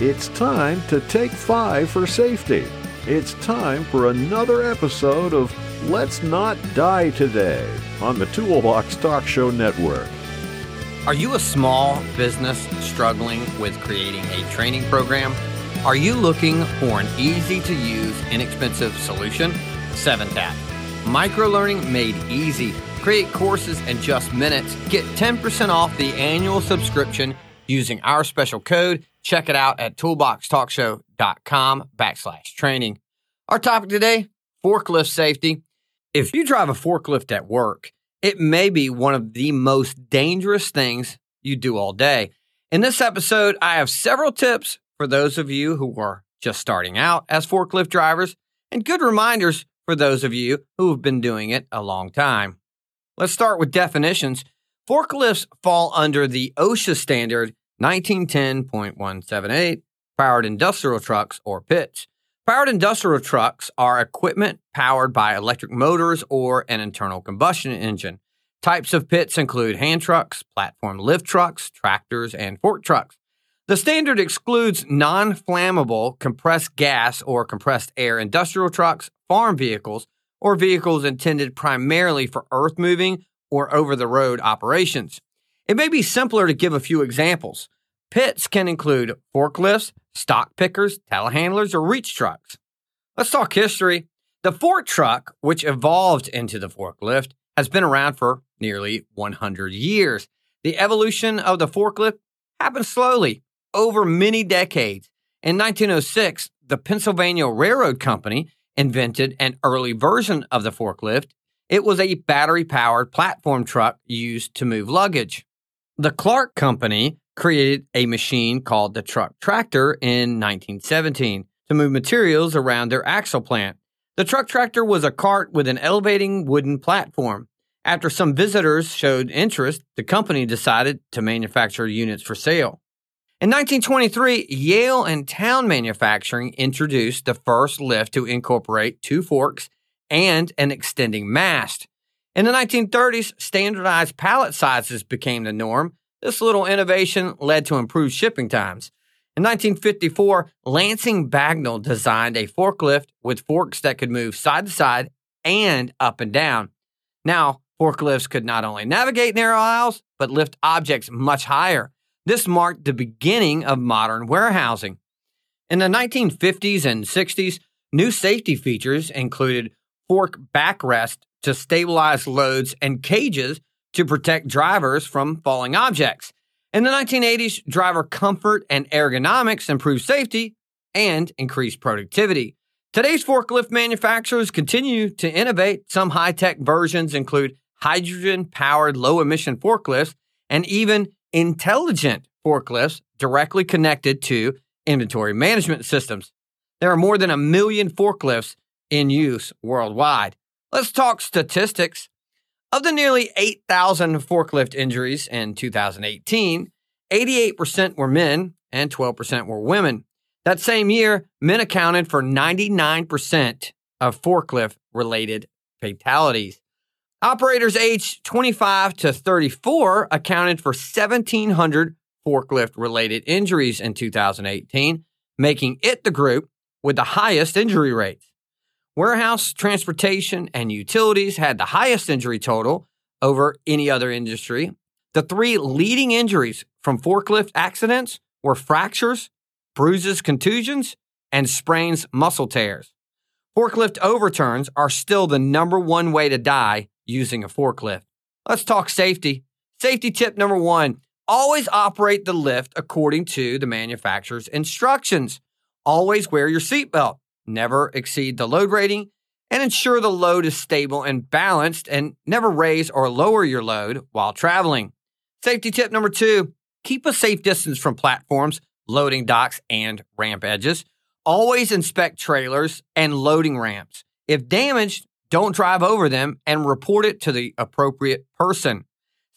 It's time to take five for safety. It's time for another episode of Let's Not Die Today on the Toolbox Talk Show Network. Are you a small business struggling with creating a training program? Are you looking for an easy to use, inexpensive solution? 7TAP. Microlearning made easy. Create courses in just minutes. Get 10% off the annual subscription using our special code Check it out at toolboxtalkshow.com backslash training. Our topic today, forklift safety. If you drive a forklift at work, it may be one of the most dangerous things you do all day. In this episode, I have several tips for those of you who are just starting out as forklift drivers and good reminders for those of you who have been doing it a long time. Let's start with definitions. Forklifts fall under the OSHA standard 1910.178 powered industrial trucks or PITs. Powered industrial trucks are equipment powered by electric motors or an internal combustion engine. Types of pits include hand trucks, platform lift trucks, tractors, and fork trucks. The standard excludes non flammable compressed gas or compressed air industrial trucks, farm vehicles, or vehicles intended primarily for earth moving or over the road operations. It may be simpler to give a few examples. Pits can include forklifts, stock pickers, telehandlers, or reach trucks. Let's talk history. The fork truck, which evolved into the forklift, has been around for nearly 100 years. The evolution of the forklift happened slowly over many decades. In 1906, the Pennsylvania Railroad Company invented an early version of the forklift. It was a battery powered platform truck used to move luggage. The Clark Company created a machine called the truck tractor in 1917 to move materials around their axle plant. The truck tractor was a cart with an elevating wooden platform. After some visitors showed interest, the company decided to manufacture units for sale. In 1923, Yale and Towne Manufacturing introduced the first lift to incorporate two forks and an extending mast. In the 1930s, standardized pallet sizes became the norm. This little innovation led to improved shipping times. In 1954, Lansing Bagnall designed a forklift with forks that could move side to side and up and down. Now, forklifts could not only navigate narrow aisles, but lift objects much higher. This marked the beginning of modern warehousing. In the 1950s and 60s, new safety features included fork backrest to stabilize loads and cages to protect drivers from falling objects. In the 1980s, driver comfort and ergonomics improved safety and increased productivity. Today's forklift manufacturers continue to innovate. Some high tech versions include hydrogen powered low emission forklifts and even intelligent forklifts directly connected to inventory management systems. There are more than a million forklifts in use worldwide. Let's talk statistics. Of the nearly 8,000 forklift injuries in 2018, 88% were men and 12% were women. That same year, men accounted for 99% of forklift related fatalities. Operators aged 25 to 34 accounted for 1,700 forklift related injuries in 2018, making it the group with the highest injury rates. Warehouse, transportation, and utilities had the highest injury total over any other industry. The three leading injuries from forklift accidents were fractures, bruises, contusions, and sprains, muscle tears. Forklift overturns are still the number one way to die using a forklift. Let's talk safety. Safety tip number one always operate the lift according to the manufacturer's instructions. Always wear your seatbelt never exceed the load rating, and ensure the load is stable and balanced, and never raise or lower your load while traveling. Safety tip number two keep a safe distance from platforms, loading docks, and ramp edges. Always inspect trailers and loading ramps. If damaged, don't drive over them and report it to the appropriate person.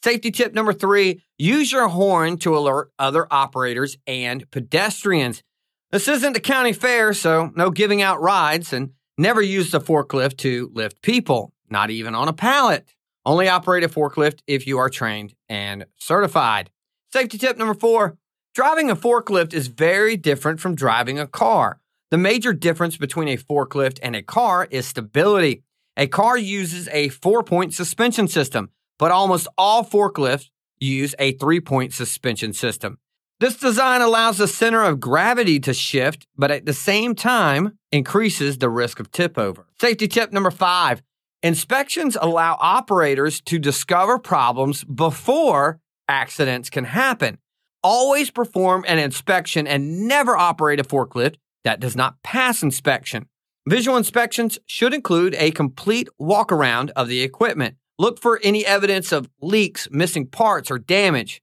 Safety tip number three use your horn to alert other operators and pedestrians. This isn't the county fair, so no giving out rides, and never use the forklift to lift people, not even on a pallet. Only operate a forklift if you are trained and certified. Safety tip number four Driving a forklift is very different from driving a car. The major difference between a forklift and a car is stability. A car uses a four point suspension system, but almost all forklifts use a three point suspension system. This design allows the center of gravity to shift, but at the same time increases the risk of tip over. Safety tip number five inspections allow operators to discover problems before accidents can happen. Always perform an inspection and never operate a forklift that does not pass inspection. Visual inspections should include a complete walk around of the equipment. Look for any evidence of leaks, missing parts, or damage.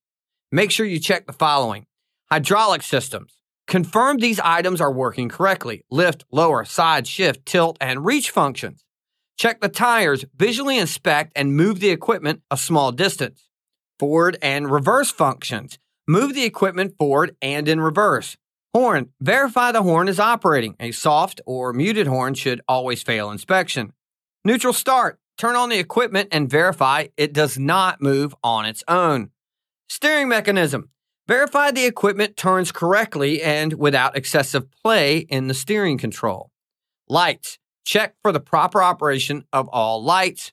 Make sure you check the following hydraulic systems. Confirm these items are working correctly lift, lower, side, shift, tilt, and reach functions. Check the tires, visually inspect, and move the equipment a small distance. Forward and reverse functions. Move the equipment forward and in reverse. Horn. Verify the horn is operating. A soft or muted horn should always fail inspection. Neutral start. Turn on the equipment and verify it does not move on its own. Steering mechanism. Verify the equipment turns correctly and without excessive play in the steering control. Lights. Check for the proper operation of all lights.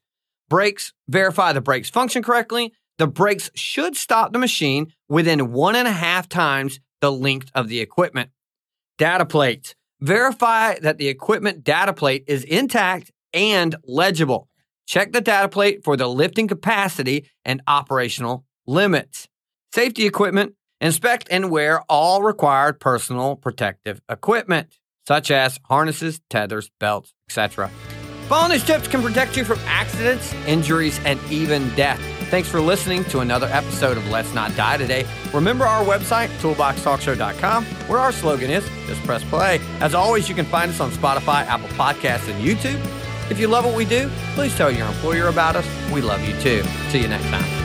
Brakes. Verify the brakes function correctly. The brakes should stop the machine within one and a half times the length of the equipment. Data plates. Verify that the equipment data plate is intact and legible. Check the data plate for the lifting capacity and operational limits. Safety equipment. Inspect and wear all required personal protective equipment, such as harnesses, tethers, belts, etc. Following these tips can protect you from accidents, injuries, and even death. Thanks for listening to another episode of Let's Not Die Today. Remember our website, toolboxtalkshow.com, where our slogan is just press play. As always, you can find us on Spotify, Apple Podcasts, and YouTube. If you love what we do, please tell your employer about us. We love you too. See you next time.